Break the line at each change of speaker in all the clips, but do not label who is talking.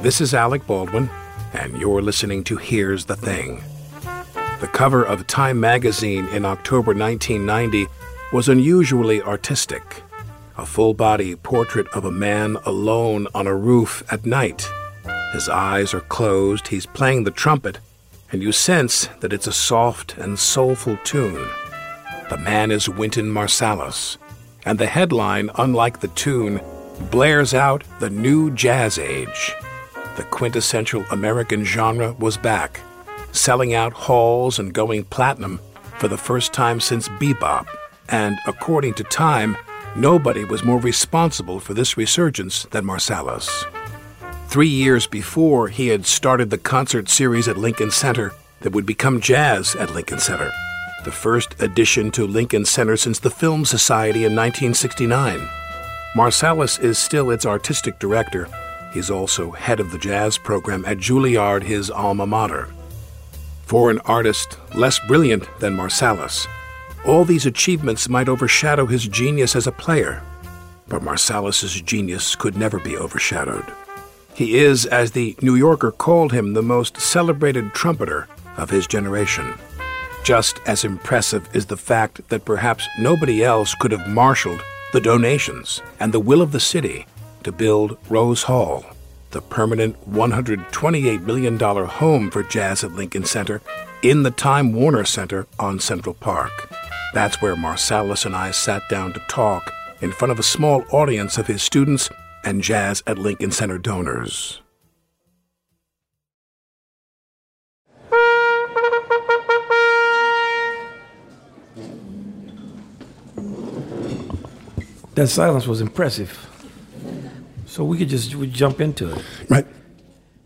This is Alec Baldwin, and you're listening to Here's the Thing. The cover of Time magazine in October 1990 was unusually artistic. A full body portrait of a man alone on a roof at night. His eyes are closed, he's playing the trumpet, and you sense that it's a soft and soulful tune. The man is Wynton Marsalis, and the headline, unlike the tune, blares out the new jazz age the quintessential American genre was back, selling out halls and going platinum for the first time since bebop. And according to Time, nobody was more responsible for this resurgence than Marsalis. Three years before, he had started the concert series at Lincoln Center that would become jazz at Lincoln Center, the first addition to Lincoln Center since the Film Society in 1969. Marsalis is still its artistic director He's also head of the jazz program at Juilliard, his alma mater. For an artist less brilliant than Marsalis, all these achievements might overshadow his genius as a player, but Marsalis's genius could never be overshadowed. He is, as the New Yorker called him, the most celebrated trumpeter of his generation. Just as impressive is the fact that perhaps nobody else could have marshaled the donations and the will of the city to build Rose Hall, the permanent $128 million home for jazz at Lincoln Center in the Time Warner Center on Central Park. That's where Marsalis and I sat down to talk in front of a small audience of his students and Jazz at Lincoln Center donors.
That silence was impressive. So we could just we jump into it.
Right.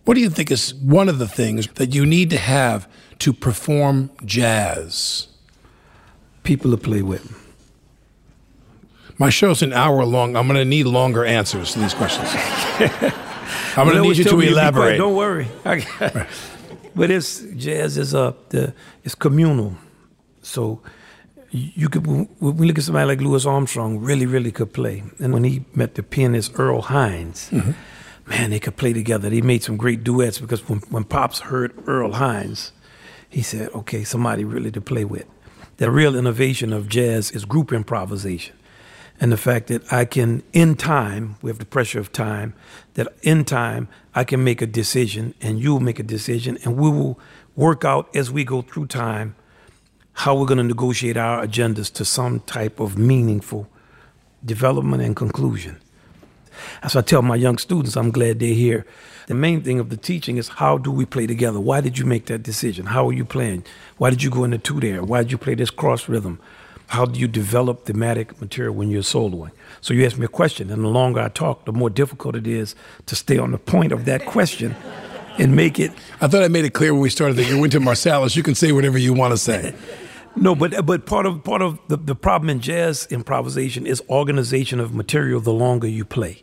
What do you think is one of the things that you need to have to perform jazz?
People to play with.
My show's an hour long. I'm going to need longer answers to these questions. I'm going to need you to elaborate.
Don't worry. right. But it's jazz is a the, it's communal. So you could when we look at somebody like Louis Armstrong, really, really could play. And when he met the pianist Earl Hines, mm-hmm. man, they could play together. They made some great duets because when, when Pops heard Earl Hines, he said, "Okay, somebody really to play with." The real innovation of jazz is group improvisation, and the fact that I can, in time, we have the pressure of time, that in time I can make a decision, and you'll make a decision, and we will work out as we go through time how we're going to negotiate our agendas to some type of meaningful development and conclusion. As I tell my young students, I'm glad they're here. The main thing of the teaching is how do we play together? Why did you make that decision? How are you playing? Why did you go into two there? Why did you play this cross rhythm? How do you develop thematic material when you're soloing? So you ask me a question, and the longer I talk, the more difficult it is to stay on the point of that question and make it.
I thought I made it clear when we started that you're Wynton Marsalis. You can say whatever you want to say.
No, but but part of part of the, the problem in jazz improvisation is organization of material the longer you play.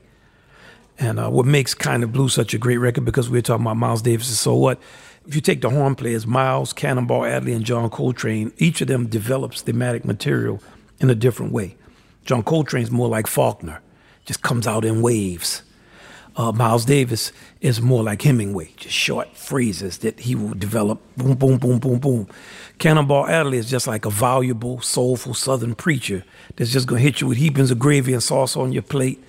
And uh, what makes Kind of Blue such a great record because we are talking about Miles Davis. So what? If you take the horn players, Miles, Cannonball Adderley, and John Coltrane, each of them develops thematic material in a different way. John Coltrane's more like Faulkner, just comes out in waves. Uh, Miles Davis is more like Hemingway, just short phrases that he will develop. Boom, boom, boom, boom, boom. Cannonball Adderley is just like a voluble, soulful Southern preacher that's just gonna hit you with heapings of gravy and sauce on your plate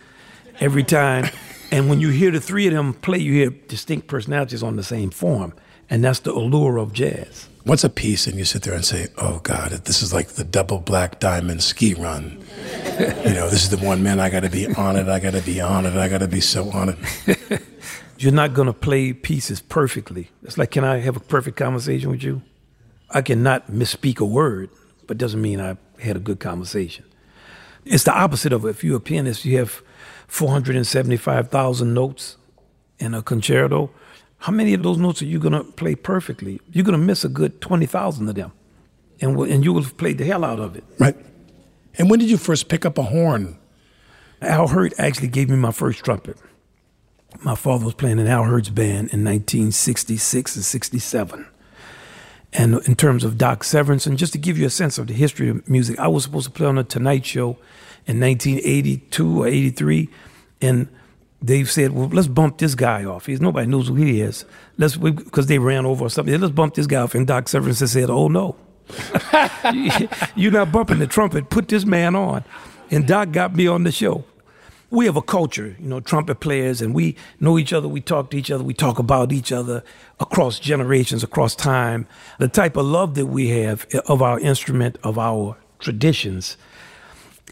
every time. And when you hear the three of them play, you hear distinct personalities on the same form. And that's the allure of jazz.
What's a piece and you sit there and say, oh God, this is like the double black diamond ski run. you know, this is the one, man, I got to be on it, I got to be on it, I got to be so on it.
You're not going to play pieces perfectly. It's like, can I have a perfect conversation with you? I cannot misspeak a word, but doesn't mean I had a good conversation. It's the opposite of. If you're a pianist, you have 475,000 notes in a concerto how many of those notes are you going to play perfectly? You're going to miss a good 20,000 of them. And, and you will have played the hell out of it.
Right. And when did you first pick up a horn?
Al Hirt actually gave me my first trumpet. My father was playing in Al Hirt's band in 1966 and 67. And in terms of Doc Severinsen, just to give you a sense of the history of music, I was supposed to play on the Tonight Show in 1982 or 83. And they said, "Well, let's bump this guy off. He's nobody knows who he is. Let's because they ran over or something. Let's bump this guy off." And Doc Severinsen said, "Oh no, you're not bumping the trumpet. Put this man on." And Doc got me on the show. We have a culture, you know, trumpet players, and we know each other. We talk to each other. We talk about each other across generations, across time. The type of love that we have of our instrument, of our traditions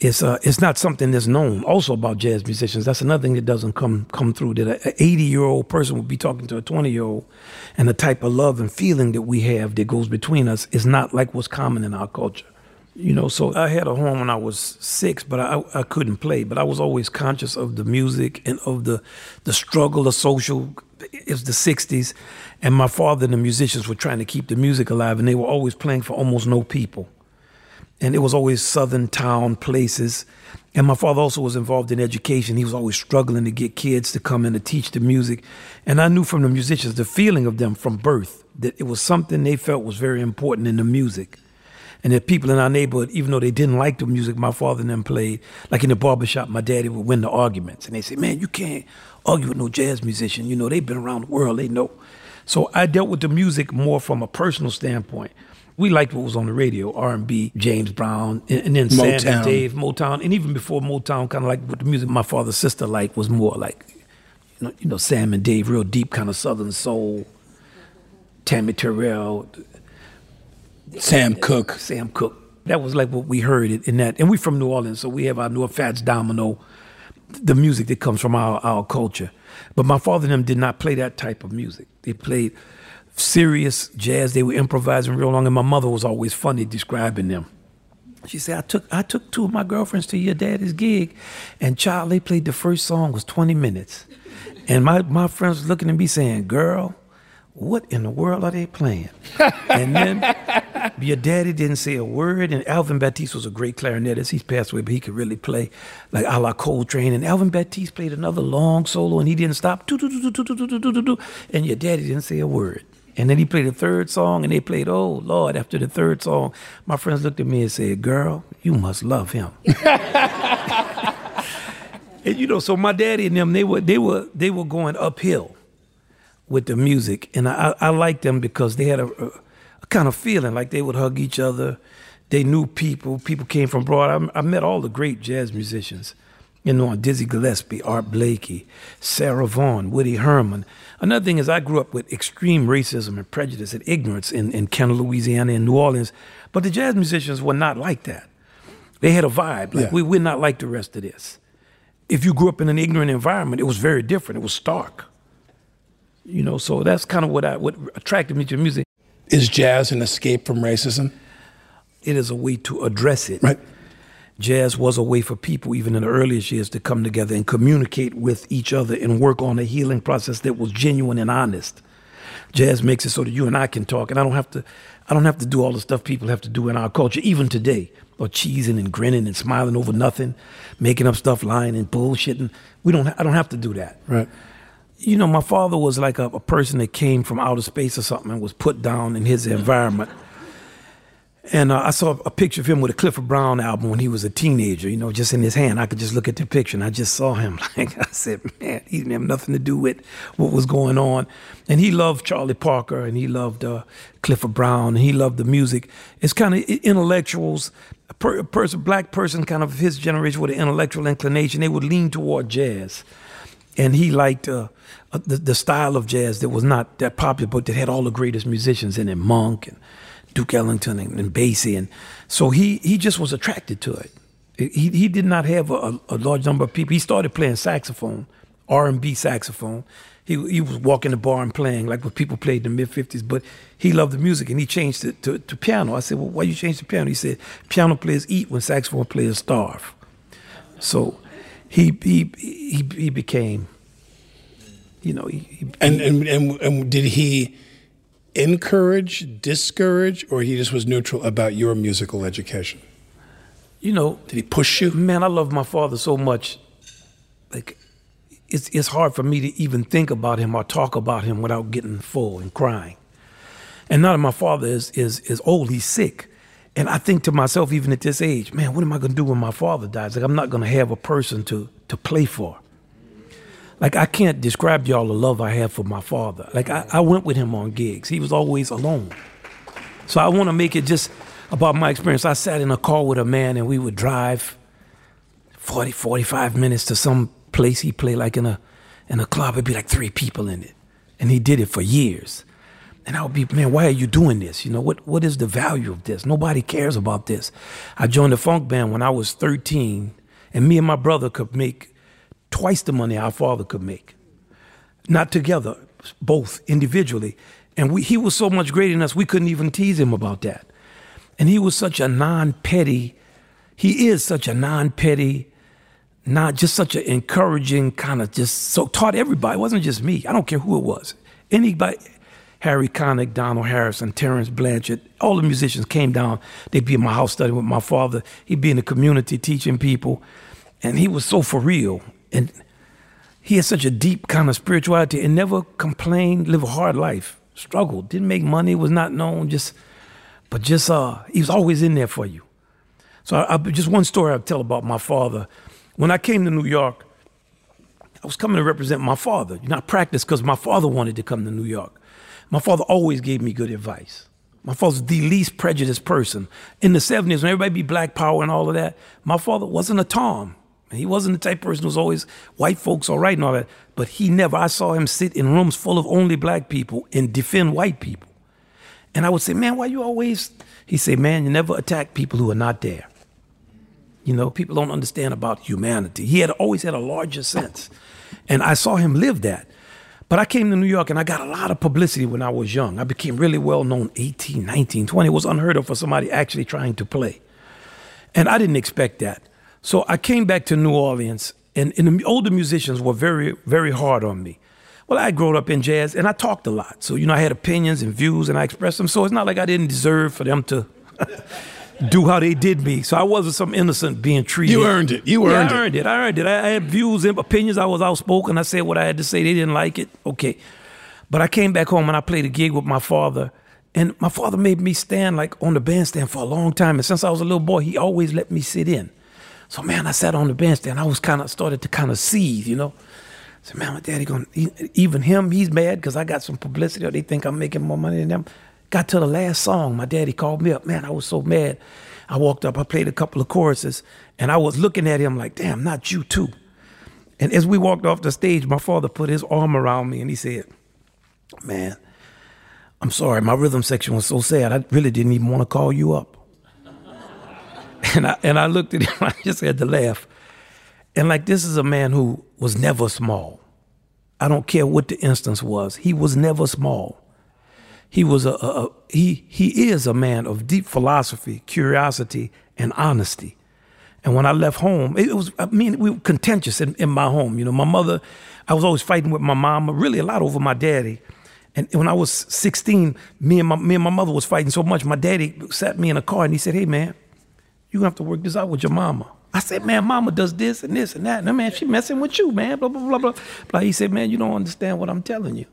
it's uh, it's not something that's known also about jazz musicians. That's another thing that doesn't come come through. That an 80 year old person would be talking to a 20 year old, and the type of love and feeling that we have that goes between us is not like what's common in our culture. You know, so I had a horn when I was six, but I, I couldn't play. But I was always conscious of the music and of the the struggle, the social. It's the '60s, and my father and the musicians were trying to keep the music alive, and they were always playing for almost no people and it was always southern town places. And my father also was involved in education. He was always struggling to get kids to come in to teach the music. And I knew from the musicians, the feeling of them from birth, that it was something they felt was very important in the music. And that people in our neighborhood, even though they didn't like the music my father and them played, like in the barbershop, my daddy would win the arguments. And they say, man, you can't argue with no jazz musician. You know, they've been around the world, they know. So I dealt with the music more from a personal standpoint we liked what was on the radio, R and B, James Brown, and, and then Motown. Sam and Dave, Motown, and even before Motown, kind of like what the music my father's sister liked was more like, you know, you know, Sam and Dave, real deep kind of Southern soul. Tammy Terrell,
Sam Cooke,
Sam Cooke. That was like what we heard in that, and we're from New Orleans, so we have our New Fats Domino, the music that comes from our our culture. But my father and them did not play that type of music. They played serious jazz. They were improvising real long, and my mother was always funny describing them. She said, "I took I took two of my girlfriends to your daddy's gig, and child, they played the first song was 20 minutes, and my my friends was looking at me saying, girl." What in the world are they playing? and then your daddy didn't say a word. And Alvin Batiste was a great clarinetist. He's passed away, but he could really play like a la Coltrane. And Alvin Batiste played another long solo, and he didn't stop. And your daddy didn't say a word. And then he played a third song, and they played, Oh Lord, after the third song, my friends looked at me and said, Girl, you must love him. and you know, so my daddy and them, they were they were they were going uphill with the music. And I, I liked them because they had a, a, a, kind of feeling like they would hug each other. They knew people. People came from abroad. I, I met all the great jazz musicians. You know, Dizzy Gillespie, Art Blakey, Sarah Vaughan, Woody Herman. Another thing is, I grew up with extreme racism and prejudice and ignorance in, in Kenner, Louisiana, and New Orleans. But the jazz musicians were not like that. They had a vibe. Like, yeah. we, we're not like the rest of this. If you grew up in an ignorant environment, it was very different. It was stark. You know, so that's kind of what I what attracted me to music.
Is jazz an escape from racism?
It is a way to address it.
Right
jazz was a way for people, even in the earliest years, to come together and communicate with each other and work on a healing process that was genuine and honest. Jazz makes it so that you and I can talk, and I don't have to. I don't have to do all the stuff people have to do in our culture, even today, or cheesing and grinning and smiling over nothing, making up stuff, lying and bullshitting. We don't. I don't have to do that.
Right.
You know, my father was like a, a person that came from outer space or something and was put down in his environment. And uh, I saw a picture of him with a Clifford Brown album when he was a teenager, you know, just in his hand. I could just look at the picture and I just saw him. Like I said, man, he didn't have nothing to do with what was going on. And he loved Charlie Parker and he loved uh, Clifford Brown and he loved the music. It's kind of intellectuals, a, per, person, black person, kind of his generation with an intellectual inclination, they would lean toward jazz. and he liked uh, uh, the, the style of jazz that was not that popular, but that had all the greatest musicians in it, Monk and Duke Ellington and, and Basie, and so he he just was attracted to it. He he did not have a, a large number of people. He started playing saxophone, R and B saxophone. He he was walking the bar and playing like what people played in the mid fifties, but he loved the music and he changed it to, to piano. I said, well, why you change the piano? He said, piano players eat when saxophone players starve. So he he he, he became, you know, he, he,
and, and and and did he encourage, discourage, or he just was neutral about your musical education?
You know,
did he push you?
Man, I love my father so much. Like, it's it's hard for me to even think about him or talk about him without getting full and crying. And now that my father is is is old, he's sick. And I think to myself, even at this age, man, what am I gonna do when my father dies? Like I'm not gonna have a person to to play for. Like I can't describe y'all the love I have for my father. Like I, I went with him on gigs. He was always alone. So I wanna make it just about my experience. I sat in a car with a man and we would drive 40, 45 minutes to some place he played like in a in a club. It'd be like three people in it. And he did it for years. And I would be, man, why are you doing this? You know, what what is the value of this? Nobody cares about this. I joined the funk band when I was 13, and me and my brother could make twice the money our father could make. Not together, both individually. And we, he was so much greater than us, we couldn't even tease him about that. And he was such a non petty, he is such a non petty, not just such an encouraging kind of just so taught everybody. It wasn't just me. I don't care who it was. Anybody, Harry Connick, Donald Harrison, Terrence Blanchard, all the musicians came down. They'd be in my house studying with my father. He'd be in the community teaching people. And he was so for real. And he had such a deep kind of spirituality and never complained, lived a hard life, struggled, didn't make money, was not known, just, but just, uh, he was always in there for you. So I, I, just one story I'll tell about my father. When I came to New York, I was coming to represent my father, not practice because my father wanted to come to New York. My father always gave me good advice. My father's the least prejudiced person. In the 70s, when everybody be black power and all of that, my father wasn't a Tom. He wasn't the type of person who was always white folks all right and all that. But he never, I saw him sit in rooms full of only black people and defend white people. And I would say, man, why you always, he said, man, you never attack people who are not there. You know, people don't understand about humanity. He had always had a larger sense. And I saw him live that. But I came to New York and I got a lot of publicity when I was young. I became really well known 18, 19, 20. It was unheard of for somebody actually trying to play. And I didn't expect that. So I came back to New Orleans and, and the older musicians were very, very hard on me. Well, I grew up in jazz and I talked a lot. So, you know, I had opinions and views and I expressed them. So it's not like I didn't deserve for them to do how they did me. So I wasn't some innocent being treated.
You earned it. You earned,
yeah, I earned it. it. I earned it. I had views and opinions. I was outspoken. I said what I had to say. They didn't like it. Okay. But I came back home and I played a gig with my father. And my father made me stand like on the bandstand for a long time. And since I was a little boy, he always let me sit in. So man, I sat on the bandstand. I was kind of started to kind of seethe, you know. I said, man, my daddy going even him, he's mad because I got some publicity or they think I'm making more money than them. Got to the last song, my daddy called me up. Man, I was so mad. I walked up, I played a couple of choruses, and I was looking at him like, damn, not you too. And as we walked off the stage, my father put his arm around me and he said, Man, I'm sorry, my rhythm section was so sad, I really didn't even want to call you up. and I and I looked at him, I just had to laugh. And like this is a man who was never small. I don't care what the instance was. He was never small. He was a, a, a, he he is a man of deep philosophy, curiosity, and honesty. And when I left home, it was I mean we were contentious in, in my home. You know, my mother, I was always fighting with my mama, really a lot over my daddy. And when I was 16, me and my me and my mother was fighting so much. My daddy sat me in a car and he said, "Hey man, you have to work this out with your mama." I said, "Man, mama does this and this and that, and man, she messing with you, man." Blah blah blah blah. But he said, "Man, you don't understand what I'm telling you.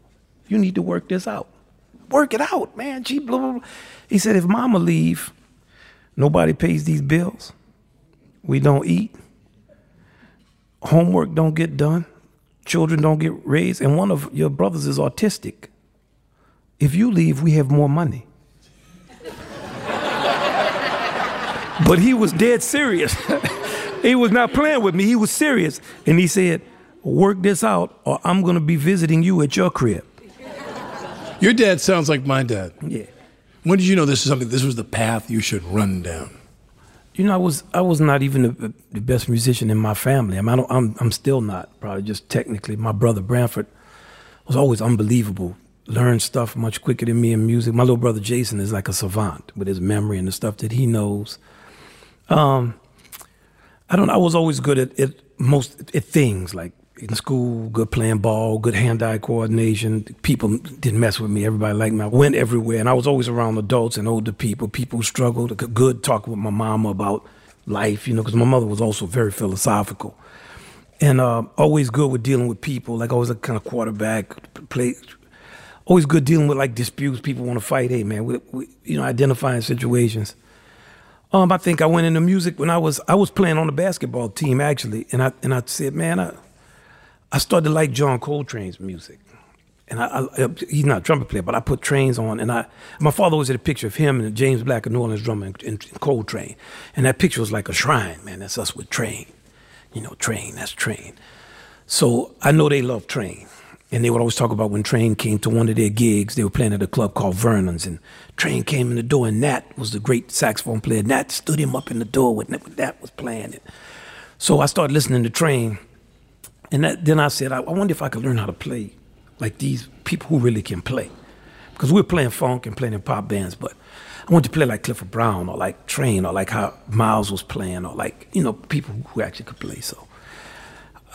You need to work this out." work it out, man. Gee, blah, blah, blah. He said, if mama leave, nobody pays these bills. We don't eat. Homework don't get done. Children don't get raised. And one of your brothers is autistic. If you leave, we have more money. But he was dead serious. he was not playing with me. He was serious. And he said, work this out, or I'm going to be visiting you at your crib.
Your dad sounds like my dad.
Yeah.
When did you know this is something? This was the path you should run down.
You know, I was I was not even the, the best musician in my family. I mean, don't, I'm I'm still not. Probably just technically. My brother Branford was always unbelievable. Learned stuff much quicker than me in music. My little brother Jason is like a savant with his memory and the stuff that he knows. Um, I don't. I was always good at, at most at things like in school, good playing ball, good hand-eye coordination. People didn't mess with me. Everybody liked me. I went everywhere, and I was always around adults and older people. People who struggled. Good talking with my mama about life, you know, because my mother was also very philosophical, and uh, always good with dealing with people. Like always a kind of quarterback, play. Always good dealing with like disputes. People want to fight. Hey man, we, we, you know, identifying situations. Um, I think I went into music when I was I was playing on the basketball team actually, and I and I said, man, I I started to like John Coltrane's music. And I, I, he's not a trumpet player, but I put trains on. And I, my father always had a picture of him and James Black, a New Orleans drummer, and, and, Coltrane. And that picture was like a shrine, man. That's us with Train. You know, Train, that's Train. So I know they love Train. And they would always talk about when Train came to one of their gigs, they were playing at a club called Vernon's. And Train came in the door, and Nat was the great saxophone player. Nat stood him up in the door when Nat was playing it. So I started listening to Train. And that, then I said, I, I wonder if I could learn how to play like these people who really can play. Because we're playing funk and playing in pop bands, but I wanted to play like Clifford Brown or like Train or like how Miles was playing or like, you know, people who actually could play. So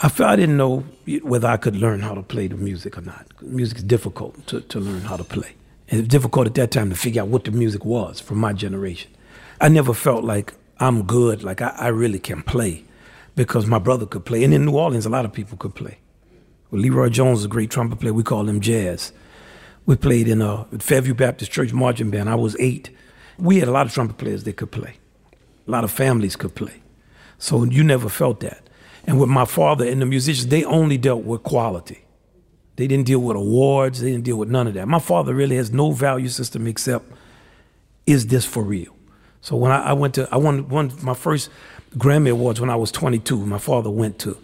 I I didn't know whether I could learn how to play the music or not. Music is difficult to, to learn how to play. It was difficult at that time to figure out what the music was from my generation. I never felt like I'm good, like I, I really can play because my brother could play. And in New Orleans, a lot of people could play. Well, Leroy Jones is a great trumpet player. We call him Jazz. We played in a Fairview Baptist Church marching band. I was eight. We had a lot of trumpet players that could play. A lot of families could play. So you never felt that. And with my father and the musicians, they only dealt with quality. They didn't deal with awards. They didn't deal with none of that. My father really has no value system except, is this for real? So when I, I went to, I won, won my first Grammy Awards when I was 22. My father went to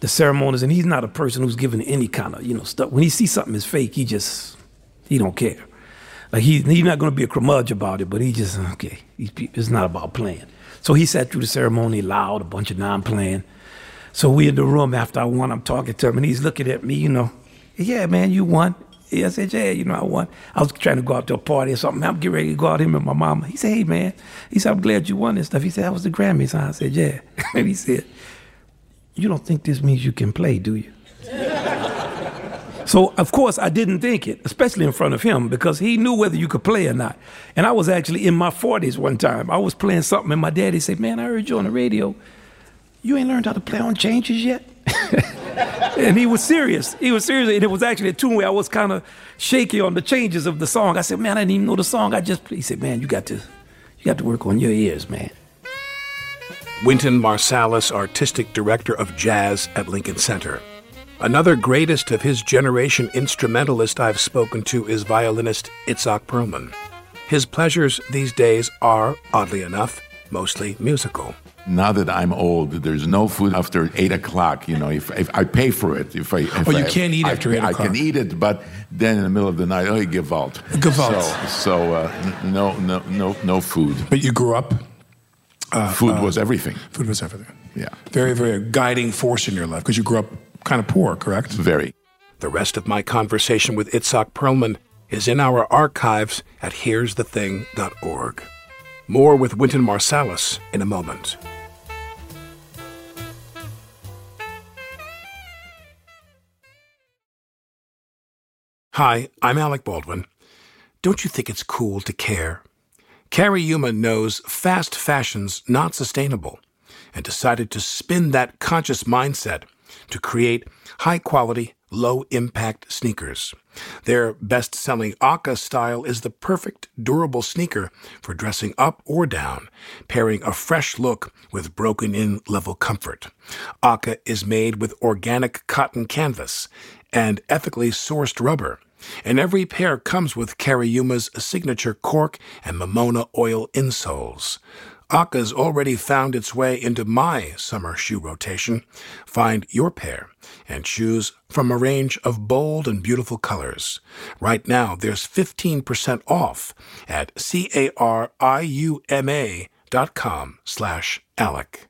the ceremonies, and he's not a person who's given any kind of you know stuff. When he sees something is fake, he just he don't care. Like he he's not going to be a curmudgeon about it, but he just okay. It's not about playing. So he sat through the ceremony loud, a bunch of non-playing. So we in the room after I won. I'm talking to him, and he's looking at me. You know, yeah, man, you won. Yeah, I said, yeah, you know, I won. I was trying to go out to a party or something. I'm getting ready to go out him and my mama. He said, hey, man. He said, I'm glad you won this stuff. He said, that was the Grammys. I said, yeah. and he said, you don't think this means you can play, do you? so, of course, I didn't think it, especially in front of him, because he knew whether you could play or not. And I was actually in my 40s one time. I was playing something, and my daddy said, man, I heard you on the radio. You ain't learned how to play on changes yet? and he was serious. He was serious. And it was actually a tune where I was kind of shaky on the changes of the song. I said, man, I didn't even know the song. I just, he said, man, you got to, you got to work on your ears, man.
Wynton Marsalis, artistic director of jazz at Lincoln Center. Another greatest of his generation instrumentalist I've spoken to is violinist Itzhak Perlman. His pleasures these days are, oddly enough, mostly musical
now that I'm old, there's no food after eight o'clock. You know, if, if I pay for it, if I if
oh, you
I,
can't eat
I,
after eight o'clock.
I can eat it, but then in the middle of the night, oh, gewalt.
Gewalt.
So, so uh, no, no, no, no food.
But you grew up.
Uh, food uh, was everything.
Food was everything.
Yeah.
Very, very guiding force in your life because you grew up kind of poor, correct?
Very.
The rest of my conversation with Itzhak Perlman is in our archives at here'sthething.org. More with Wynton Marsalis in a moment. Hi, I'm Alec Baldwin. Don't you think it's cool to care? Cariuma knows fast fashion's not sustainable and decided to spin that conscious mindset to create high quality, low impact sneakers. Their best selling OCA style is the perfect durable sneaker for dressing up or down, pairing a fresh look with broken in level comfort. OCA is made with organic cotton canvas and ethically sourced rubber and every pair comes with Cariuma's signature cork and Mamona oil insoles.
OCA's already found its way into my summer shoe rotation. Find your pair and choose from a range of bold and beautiful colors. Right now, there's 15% off at C-A-R-I-U-M-A dot com slash Alec.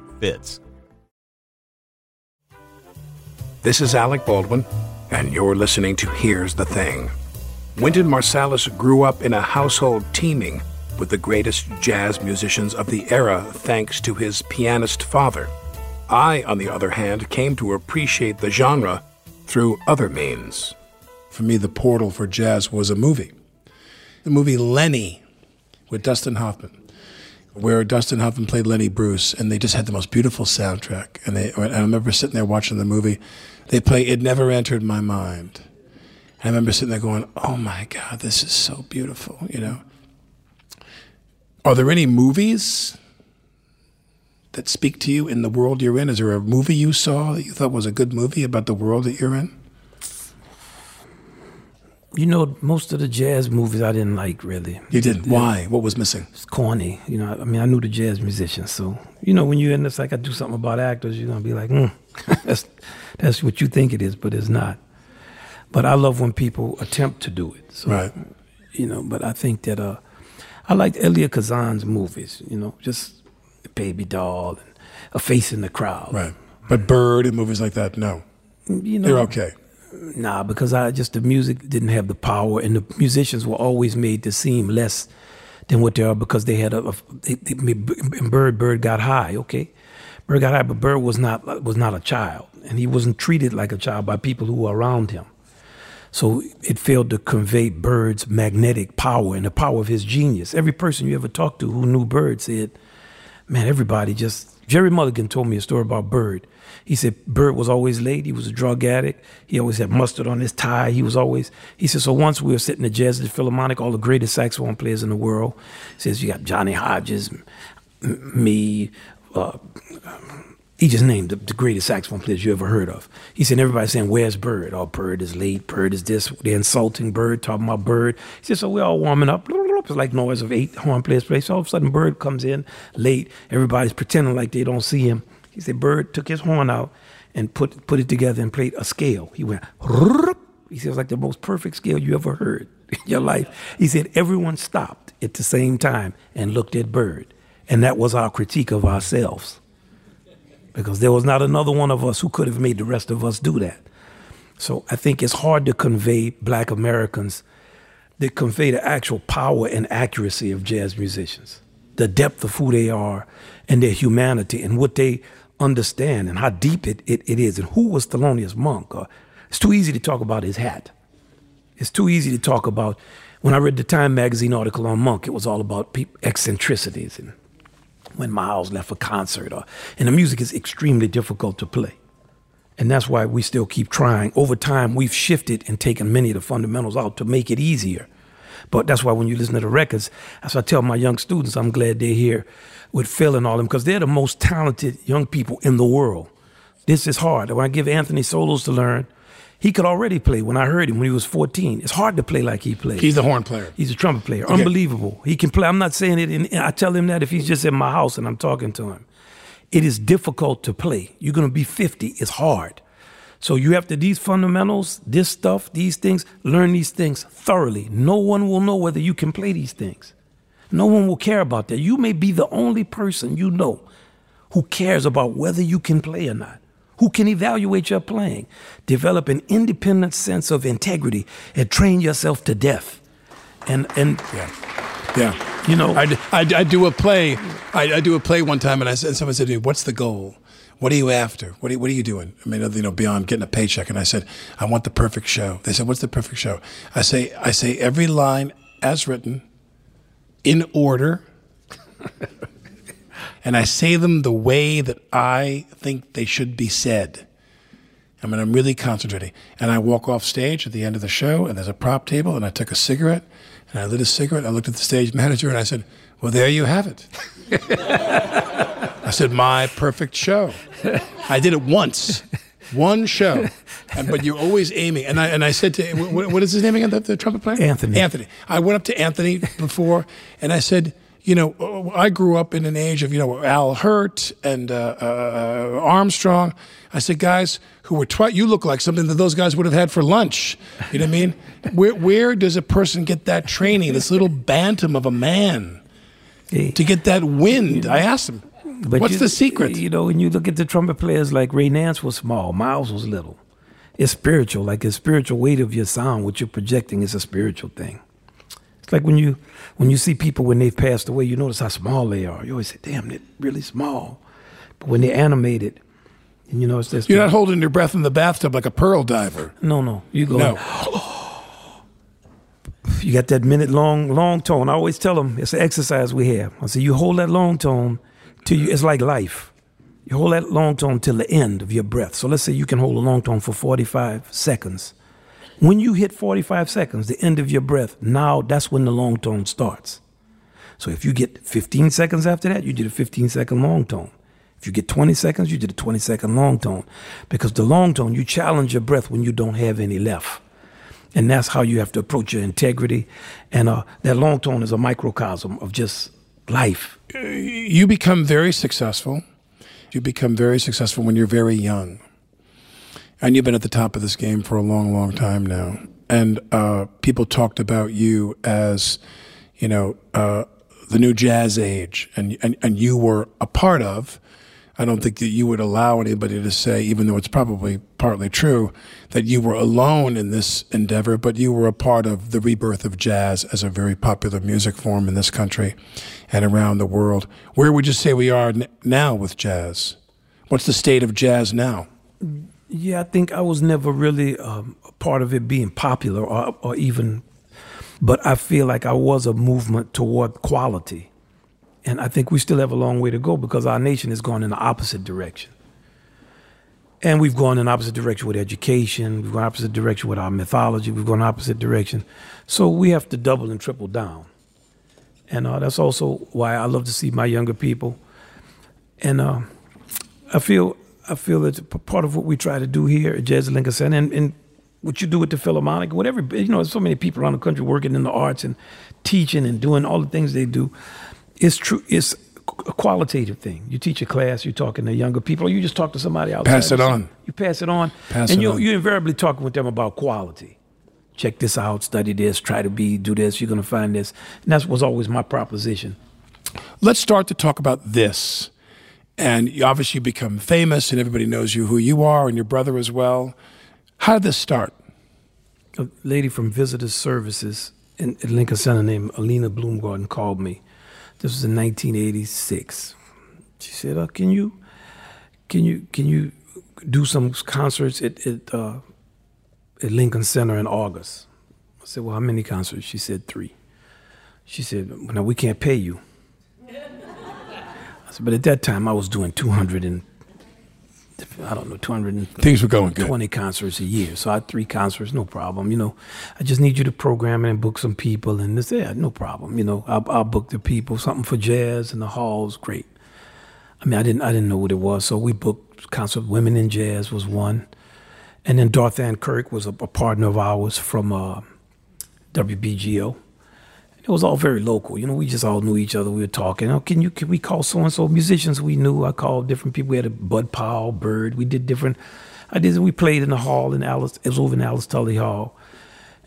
fits.
This is Alec Baldwin, and you're listening to Here's the Thing. Wynton Marsalis grew up in a household teeming with the greatest jazz musicians of the era thanks to his pianist father. I, on the other hand, came to appreciate the genre through other means. For me, the portal for jazz was a movie. The movie Lenny with Dustin Hoffman, where Dustin Hoffman played Lenny Bruce, and they just had the most beautiful soundtrack. And they, I remember sitting there watching the movie. They play "It Never Entered My Mind." And I remember sitting there going, "Oh my God, this is so beautiful," you know. Are there any movies that speak to you in the world you're in? Is there a movie you saw that you thought was a good movie about the world that you're in?
You know, most of the jazz movies I didn't like really.
You didn't. Why? What was missing?
It's corny. You know, I mean, I knew the jazz musicians, so you know, when you're in this, like I do something about actors, you're gonna be like, mm, that's that's what you think it is, but it's not. But I love when people attempt to do it. So,
Right.
You know, but I think that uh, I liked Elia Kazan's movies. You know, just Baby Doll and A Face in the Crowd.
Right. But Bird and movies like that, no.
You know,
They're okay.
Nah, because I just the music didn't have the power, and the musicians were always made to seem less than what they are because they had a, a they, they, Bird Bird got high, okay, Bird got high, but Bird was not was not a child, and he wasn't treated like a child by people who were around him. So it failed to convey Bird's magnetic power and the power of his genius. Every person you ever talked to who knew Bird said, "Man, everybody just." Gerry Mulligan told me a story about Bird. He said Bird was always late. He was a drug addict. He always had mustard on his tie. He was always. He said so. Once we were sitting at Jazz at the Philharmonic, all the greatest saxophone players in the world. He says you got Johnny Hodges, me. Uh, he just named the, the greatest saxophone players you ever heard of. He said everybody's saying, "Where's Bird? Oh, Bird is late. Bird is this." They're insulting Bird, talking about Bird. He said, "So we're all warming up." It's like noise of eight horn players play. So all of a sudden, Bird comes in late. Everybody's pretending like they don't see him. He said, Bird took his horn out and put put it together and played a scale. He went. He said, "It was like the most perfect scale you ever heard in your life." He said, "Everyone stopped at the same time and looked at Bird, and that was our critique of ourselves." because there was not another one of us who could have made the rest of us do that. So I think it's hard to convey black Americans, to convey the actual power and accuracy of jazz musicians, the depth of who they are and their humanity and what they understand and how deep it, it, it is and who was Thelonious Monk. Uh, it's too easy to talk about his hat. It's too easy to talk about. When I read the Time magazine article on Monk, it was all about peop eccentricities and when Miles left a concert. Or, and the music is extremely difficult to play. And that's why we still keep trying. Over time, we've shifted and taken many of the fundamentals out to make it easier. But that's why when you listen to the records, as I tell my young students, I'm glad they're here with Phil and all them because they're the most talented young people in the world. This is hard. When I give Anthony solos to learn, he could already play when I heard him when he was 14. It's hard to play like he played.
He's a horn player.
He's a trumpet player. Unbelievable. He can play. I'm not saying it. In, I tell him that if he's just in my house and I'm talking to him. It is difficult to play. You're going to be 50. It's hard. So you have to, these fundamentals, this stuff, these things, learn these things thoroughly. No one will know whether you can play these things. No one will care about that. You may be the only person you know who cares about whether you can play or not, who can evaluate your playing. Develop an independent sense of integrity and train yourself to death. And and
Yeah. Yeah.
You know-
I, I, I do a play. I, I do a play one time, and I said, someone said to me, "What's the goal? What are you after? What are, what are you doing? I mean, you know, beyond getting a paycheck." And I said, "I want the perfect show." They said, "What's the perfect show?" I say, "I say every line as written, in order, and I say them the way that I think they should be said." I mean, I'm really concentrating. And I walk off stage at the end of the show, and there's a prop table, and I took a cigarette, and I lit a cigarette. I looked at the stage manager, and I said, Well, there you have it. I said, My perfect show. I did it once, one show. And, but you're always aiming. And I, and I said to, what, what is his name again, the, the trumpet player?
Anthony.
Anthony. I went up to Anthony before, and I said, you know, I grew up in an age of, you know, Al Hirt and uh, uh, Armstrong. I said, guys who were twice, you look like something that those guys would have had for lunch. You know what I mean? Where, where does a person get that training, this little bantam of a man, to get that wind? I asked him,
But
what's
you-
the secret?
You know, when you look at the trumpet players like Ray Nance was small, Miles was little. It's spiritual, like the spiritual weight of your sound, what you're projecting is a spiritual thing. It's like when you when you see people when they've passed away, you notice how small they are. You always say, "Damn, they're really small," but when they're animated, and you know, it's this.
You're not holding your breath in the bathtub like a pearl diver.
no, no, you go.
No.
You got that minute long long tone. I always tell them it's an exercise we have. I say you hold that long tone till you. It's like life. You hold that long tone till the end of your breath. So let's say you can hold a long tone for 45 seconds. When you hit 45 seconds, the end of your breath, now that's when the long tone starts. So if you get 15 seconds after that, you did a 15 second long tone. If you get 20 seconds, you did a 20 second long tone. Because the long tone, you challenge your breath when you don't have any left. And that's how you have to approach your integrity. And uh, that long tone is a microcosm of just life.
you become very successful. You become very successful when you're very young. And you've been at the top of this game for a long, long time now. And uh, people talked about you as, you know, uh, the new jazz age, and, and and you were a part of. I don't think that you would allow anybody to say, even though it's probably partly true, that you were alone in this endeavor, but you were a part of the rebirth of jazz as a very popular music form in this country and around the world. Where would you say we are n- now with jazz? What's the state of jazz now?
Yeah, I think I was never really um, a part of it being popular or, or even, but I feel like I was a movement toward quality. And I think we still have a long way to go because our nation has gone in the opposite direction. And we've gone in the opposite direction with education, we've gone opposite direction with our mythology, we've gone opposite direction. So we have to double and triple down. And uh, that's also why I love to see my younger people. And uh, I feel I feel that part of what we try to do here at Jazz Lincoln Center and, and what you do with the Philharmonic, whatever, you know, there's so many people around the country working in the arts and teaching and doing all the things they do. It's true, it's a qualitative thing. You teach a class, you're talking to younger people, or you just talk to somebody outside.
Pass it on.
You pass it on.
Pass
and
it
you,
on.
you're invariably talking with them about quality. Check this out, study this, try to be, do this, you're going to find this. And that was always my proposition.
Let's start to talk about this. And you obviously you become famous, and everybody knows you who you are, and your brother as well. How did this start?
a lady from Visitors Services in, at Lincoln Center named Alina Bloomgarden called me. This was in 1986. She said, uh, "Can you, can you, can you do some concerts at at, uh, at Lincoln Center in August?" I said, "Well, how many concerts?" She said, three. She said, well, "No, we can't pay you." I said, "But at that time, I was doing 200 and I don't know, 200
Things were going good.
20 concerts a year. So I had three concerts, no problem. You know, I just need you to program it and book some people and this, yeah, no problem. You know, I'll, I'll book the people, something for jazz in the halls, great. I mean, I didn't, I didn't know what it was. So we booked concert, Women in Jazz was one. And then Dorthaan Kirk was a, a partner of ours from uh, WBGO. It was all very local. You know, we just all knew each other. We were talking. Oh, can you can we call so and so musicians we knew? I called different people. We had a Bud Powell, Bird. We did different. I did. We played in the hall in Alice. It was over in Alice Tully Hall,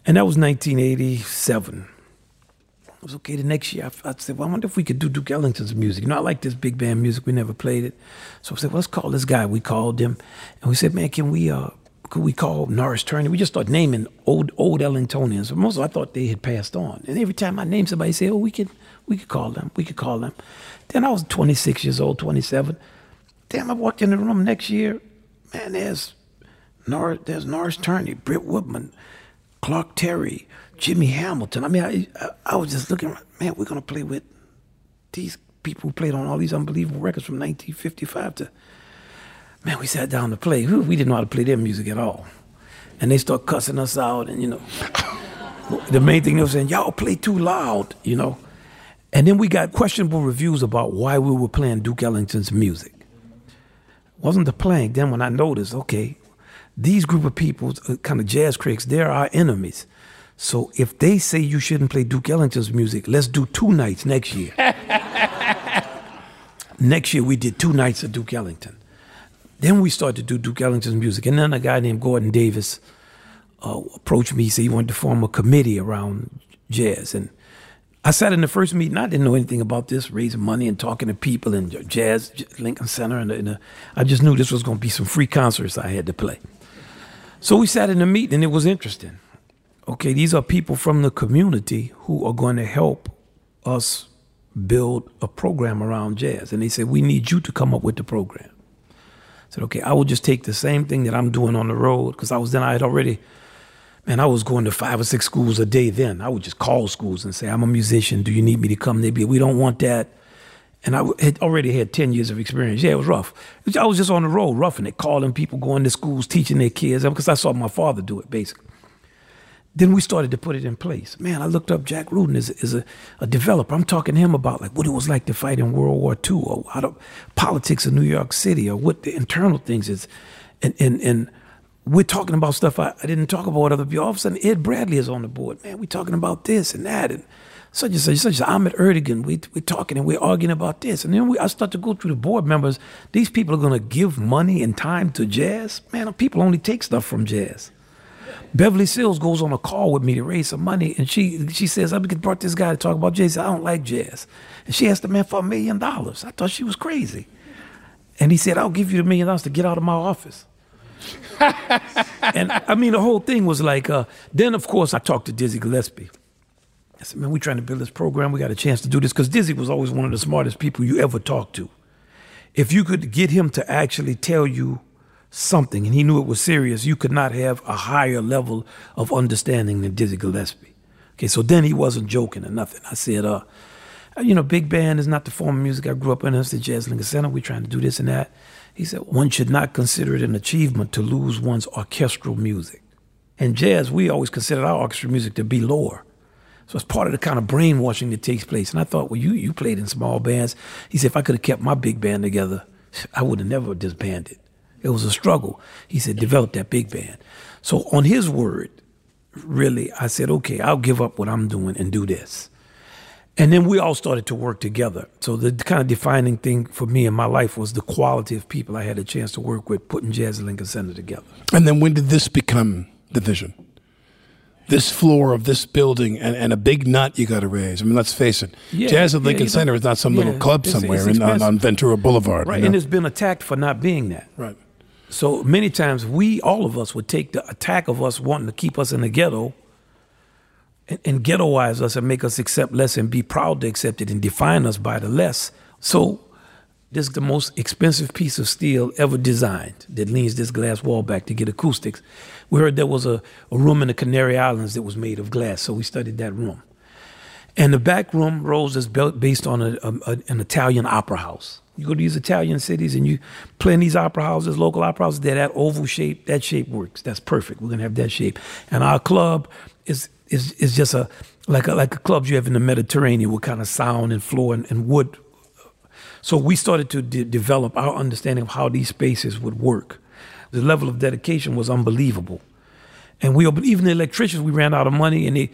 and that was 1987. It was okay. The next year, I, I said, well, I wonder if we could do Duke Ellington's music. You know, I like this big band music. We never played it. So I said, well, let's call this guy. We called him, and we said, man, can we, uh, could we call Norris Turner? We just started naming old old Ellingtonians. Most of I thought they had passed on. And every time I named somebody, say, oh, we could, we could call them. We could call them. Then I was 26 years old, 27. Damn, I walked in the room next year. Man, there's Norris, there's Norris Turner, Britt Woodman, Clark Terry, Jimmy Hamilton. I mean, I, I, I was just looking, man, we're to play with these people who played on all these unbelievable records from 1955 to, man, we sat down to play. We didn't know how to play their music at all. And they start cussing us out, and, you know, the main thing they were saying, y'all play too loud, you know. And then we got questionable reviews about why we were playing Duke Ellington's music. Wasn't the playing. Then when I noticed, okay, these group of people, uh, kind of jazz critics, they're our enemies. So if they say you shouldn't play Duke Ellington's music, let's do two nights next year. next year we did two nights of Duke Ellington. Then we started to do Duke Ellington's music. And then a guy named Gordon Davis uh, approached me. He said he wanted to form a committee around jazz. And I sat in the first meeting. I didn't know anything about this, raising money and talking to people and jazz, Lincoln Center. And, and uh, I just knew this was going to be some free concerts I had to play. So we sat in the meeting and it was interesting. Okay, these are people from the community who are going to help us build a program around jazz. And they said, We need you to come up with the program. Said, Okay, I will just take the same thing that I'm doing on the road because I was then, I had already, man, I was going to five or six schools a day then. I would just call schools and say, I'm a musician. Do you need me to come? They'd be, We don't want that. And I had already had 10 years of experience. Yeah, it was rough. I was just on the road, roughing it, calling people, going to schools, teaching their kids, because I saw my father do it, basically. Then we started to put it in place. Man, I looked up Jack Rudin as, as a, a, developer. I'm talking to him about like what it was like to fight in World War II or how the politics of New York City or what the internal things is. And, and, and we're talking about stuff I, I didn't talk about with other people. All of a sudden, Ed Bradley is on the board. Man, we're talking about this and that. And such and such, such as Ahmet Ertegun. We, we're talking and we're arguing about this. And then we, I start to go through the board members. These people are going to give money and time to jazz. Man, people only take stuff from jazz. Beverly Sills goes on a call with me to raise some money, and she she says, I brought this guy to talk about jazz. I don't like jazz. And she asked the man for a million dollars. I thought she was crazy. And he said, I'll give you the million dollars to get out of my office. and I mean, the whole thing was like, uh, then of course I talked to Dizzy Gillespie. I said, man, we're trying to build this program. We got a chance to do this because Dizzy was always one of the smartest people you ever talked to. If you could get him to actually tell you something and he knew it was serious, you could not have a higher level of understanding than Dizzy Gillespie. Okay, so then he wasn't joking or nothing. I said, uh, you know, big band is not the form of music I grew up in. It's the Jazz Lincoln Center. We're trying to do this and that. He said, one should not consider it an achievement to lose one's orchestral music. And jazz, we always considered our orchestral music to be lower. So it's part of the kind of brainwashing that takes place. And I thought, well, you you played in small bands. He said, if I could have kept my big band together, I would have never disbanded. It was a struggle. He said, develop that big band. So on his word, really, I said, okay, I'll give up what I'm doing and do this. And then we all started to work together. So the kind of defining thing for me in my life was the quality of people I had a chance to work with, putting Jazz at Lincoln Center together.
And then when did this become the vision? this floor of this building and, and a big nut you got to raise. I mean, let's face it. Yeah, Jazz at Lincoln yeah, Center is not some yeah, little club somewhere it's in, on, on, Ventura Boulevard.
Right,
you know?
and it's been attacked for not being that.
Right.
So many times we, all of us, would take the attack of us wanting to keep us in the ghetto and, and ghettoize us and make us accept less and be proud to accept it and define us by the less. So this is the most expensive piece of steel ever designed that leans this glass wall back to get acoustics. We heard there was a, a room in the Canary Islands that was made of glass, so we studied that room. And the back room, Rose, is built based on a, a, an Italian opera house. You go to these Italian cities and you play in these opera houses, local opera houses, they're that oval shape, that shape works. That's perfect. We're gonna have that shape. And our club is is is just a like a like clubs you have in the Mediterranean with kind of sound and floor and, and wood so we started to de- develop our understanding of how these spaces would work. The level of dedication was unbelievable. And we even the electricians, we ran out of money and they,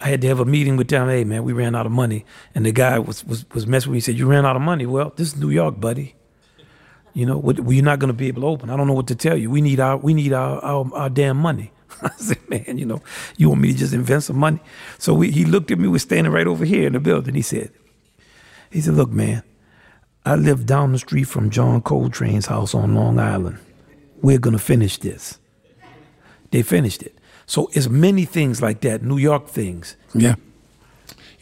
I had to have a meeting with them. Hey man, we ran out of money. And the guy was, was, was messing with me. He said, you ran out of money. Well, this is New York, buddy. You know, we're not going to be able to open. I don't know what to tell you. We need our, we need our, our, our damn money. I said, man, you know, you want me to just invent some money? So we, he looked at me, we're standing right over here in the building. He said, he said, look, man, I live down the street from John Coltrane's house on Long Island. We're going to finish this. They finished it. So it's many things like that, New York things.
Yeah.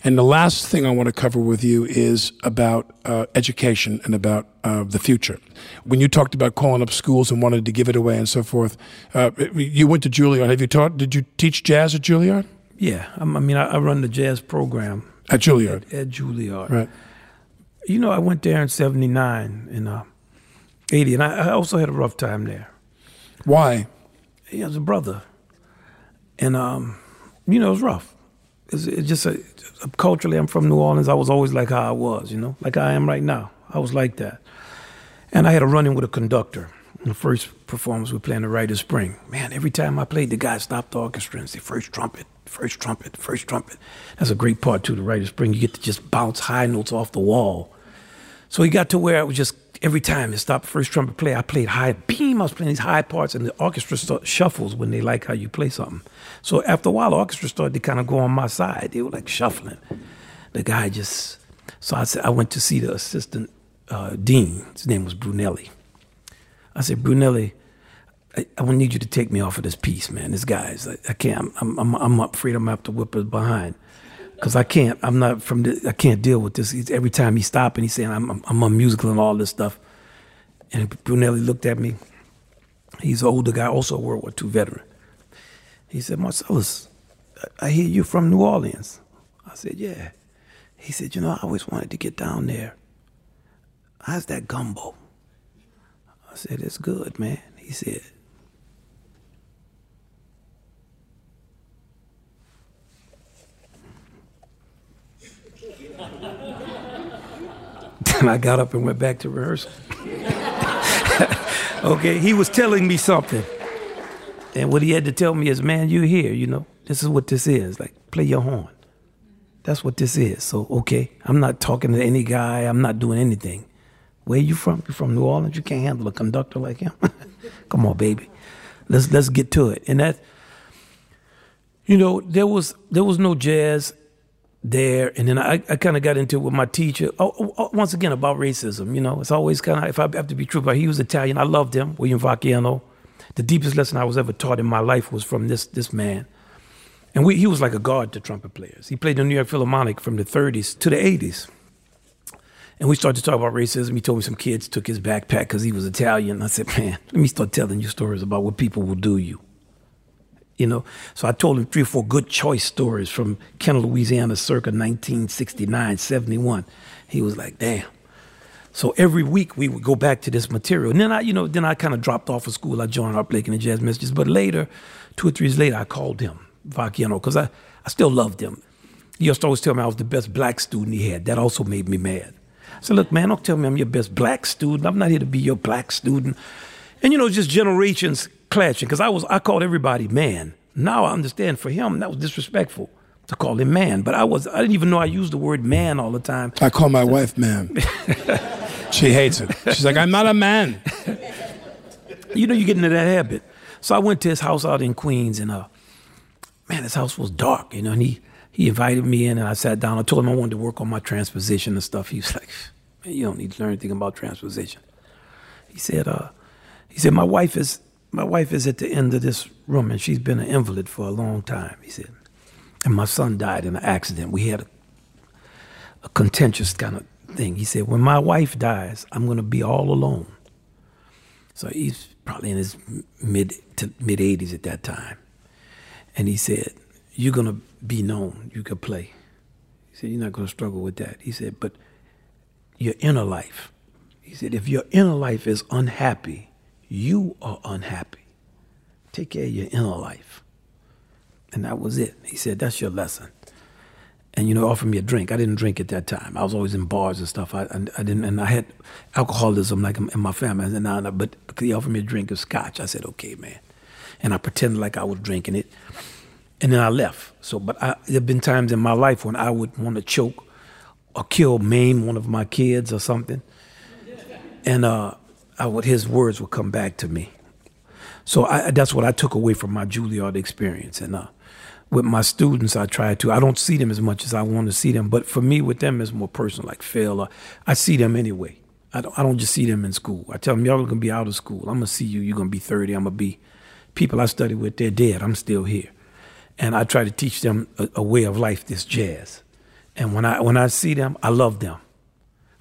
And the last thing I want to cover with you is about uh, education and about uh, the future. When you talked about calling up schools and wanted to give it away and so forth, uh, you went to Juilliard. Have you taught? Did you teach jazz at Juilliard?
Yeah, I mean, I, I run the jazz program
at Juilliard.
At, at, Juilliard,
right?
You know, I went there in '79 and uh, '80, and I, I also had a rough time there.
Why?
He has a brother, and um, you know, it was rough. It's, just a, culturally, I'm from New Orleans. I was always like how I was, you know, like I am right now. I was like that. And I had a run in with a conductor. The first performance, we played in the Rite of Spring. Man, every time I played, the guy stopped the orchestra and said, first trumpet, first trumpet, first trumpet. That's a great part, too, the Rite of Spring. You get to just bounce high notes off the wall. So he got to where I was just, every time it stopped first trumpet play, I played high beam. I was playing these high parts, and the orchestra start, shuffles when they like how you play something. So after a while, the orchestra started to kind of go on my side. They were like shuffling the guy just so I said I went to see the assistant uh, dean. His name was Brunelli. I said, Brunelli, I, I need you to take me off of this piece, man. This guy's is, I, can't. I'm, I'm, I'm afraid I'm gonna have to whip behind because I can't. I'm not from. The, I can't deal with this. He's, every time he stop and he's saying I'm, I'm, I'm unmusical and all this stuff. And Brunelli looked at me. He's an older guy, also a World War II veteran. He said, Marcellus, I hear you're from New Orleans. I said, yeah. He said, You know, I always wanted to get down there. How's that gumbo? I said, It's good, man. He said, Then I got up and went back to rehearsal. okay, he was telling me something. And what he had to tell me is, man, you're here, you know. This is what this is. Like, play your horn. That's what this is. So, okay, I'm not talking to any guy. I'm not doing anything. Where you from? You from New Orleans? You can't handle a conductor like him. Come on, baby. Let's let's get to it. And that, you know, there was there was no jazz there, and then I, I kind of got into it with my teacher. Oh, oh, oh once again about racism. You know, it's always kind of if I have to be true, but he was Italian. I loved him, William Vacchiano. The deepest lesson I was ever taught in my life was from this this man. And we, he was like a guard to trumpet players. He played the New York Philharmonic from the 30s to the 80s. And we started to talk about racism. He told me some kids took his backpack because he was Italian. I said, man, let me start telling you stories about what people will do you. You know, so I told him three or four good choice stories from Kenner, Louisiana, circa 1969, 71. He was like, damn. So every week we would go back to this material. And then I, you know, then I kind of dropped off of school. I joined Art Blakey and the Jazz Messengers. But later, two or three years later, I called him Vacchiano because I, I still loved him. He used to always tell me I was the best black student he had. That also made me mad. I said, look, man, don't tell me I'm your best black student. I'm not here to be your black student. And you know, just generations clashing because I was I called everybody man. Now I understand for him that was disrespectful to call him man. But I was I didn't even know I used the word man all the time.
I call my wife man. she hates it. She's like, I'm not a man.
you know, you get into that habit. So I went to his house out in Queens and uh man, his house was dark, you know, and he, he invited me in and I sat down. I told him I wanted to work on my transposition and stuff. He was like, man, you don't need to learn anything about transposition. He said, uh, he said, my wife is, my wife is at the end of this room and she's been an invalid for a long time. He said, and my son died in an accident. We had a, a contentious kind of thing. He said, when my wife dies, I'm going to be all alone. So he's probably in his mid to mid 80s at that time. And he said, You're going to be known. You can play. He said, You're not going to struggle with that. He said, But your inner life. He said, If your inner life is unhappy, you are unhappy. Take care of your inner life. And that was it. He said, That's your lesson. And you know, offered me a drink. I didn't drink at that time. I was always in bars and stuff. I, I, I didn't, and I had alcoholism like in my family. I said, no, no, but he offered me a drink of scotch. I said, okay, man and I pretended like I was drinking it, and then I left. So, but I, there have been times in my life when I would want to choke or kill, maim one of my kids or something, and uh, I would his words would come back to me. So I, that's what I took away from my Juilliard experience. And uh, with my students, I try to. I don't see them as much as I want to see them, but for me, with them, it's more personal. Like Phil, uh, I see them anyway. I don't. I don't just see them in school. I tell them, y'all are gonna be out of school. I'm gonna see you. You're gonna be 30. I'm gonna be. People I study with, they're dead. I'm still here, and I try to teach them a, a way of life. This jazz, and when I when I see them, I love them.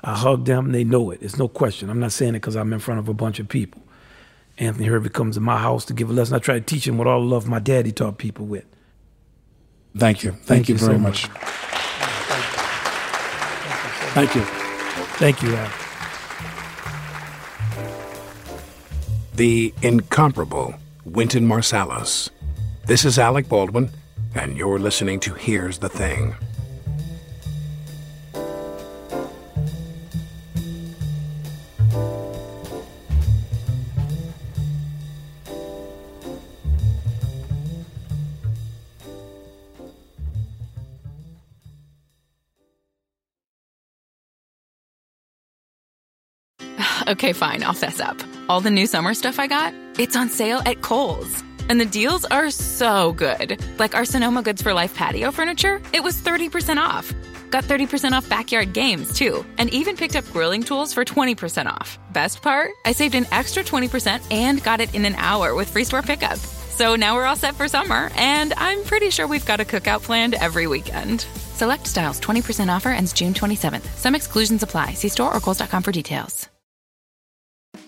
I hug them. They know it. It's no question. I'm not saying it because I'm in front of a bunch of people. Anthony Hervey comes to my house to give a lesson. I try to teach him what all the love my daddy taught people with.
Thank you. Thank, Thank you, you, very so much. much. Thank you.
Thank you, Al.
The incomparable Wynton Marsalis. This is Alec Baldwin, and you're listening to Here's the Thing.
Okay, fine, I'll fess up. All the new summer stuff I got, it's on sale at Kohl's. And the deals are so good. Like our Sonoma Goods for Life patio furniture, it was 30% off. Got 30% off backyard games, too. And even picked up grilling tools for 20% off. Best part? I saved an extra 20% and got it in an hour with free store pickup. So now we're all set for summer, and I'm pretty sure we've got a cookout planned every weekend. Select styles 20% offer ends June 27th. Some exclusions apply. See store or Kohl's.com for details.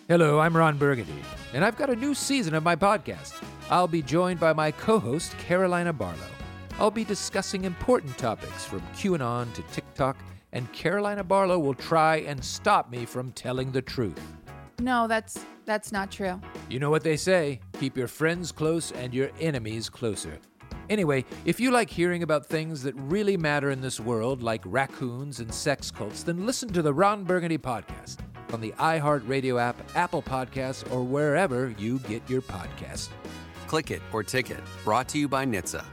Hello, I'm Ron Burgundy, and I've got a new season of my podcast. I'll be joined by my co host, Carolina Barlow. I'll be discussing important topics from QAnon to TikTok, and Carolina Barlow will try and stop me from telling the truth.
No, that's that's not true.
You know what they say keep your friends close and your enemies closer. Anyway, if you like hearing about things that really matter in this world, like raccoons and sex cults, then listen to the Ron Burgundy podcast on the iHeartRadio app, Apple Podcasts, or wherever you get your podcasts.
Click it or ticket. Brought to you by NHTSA.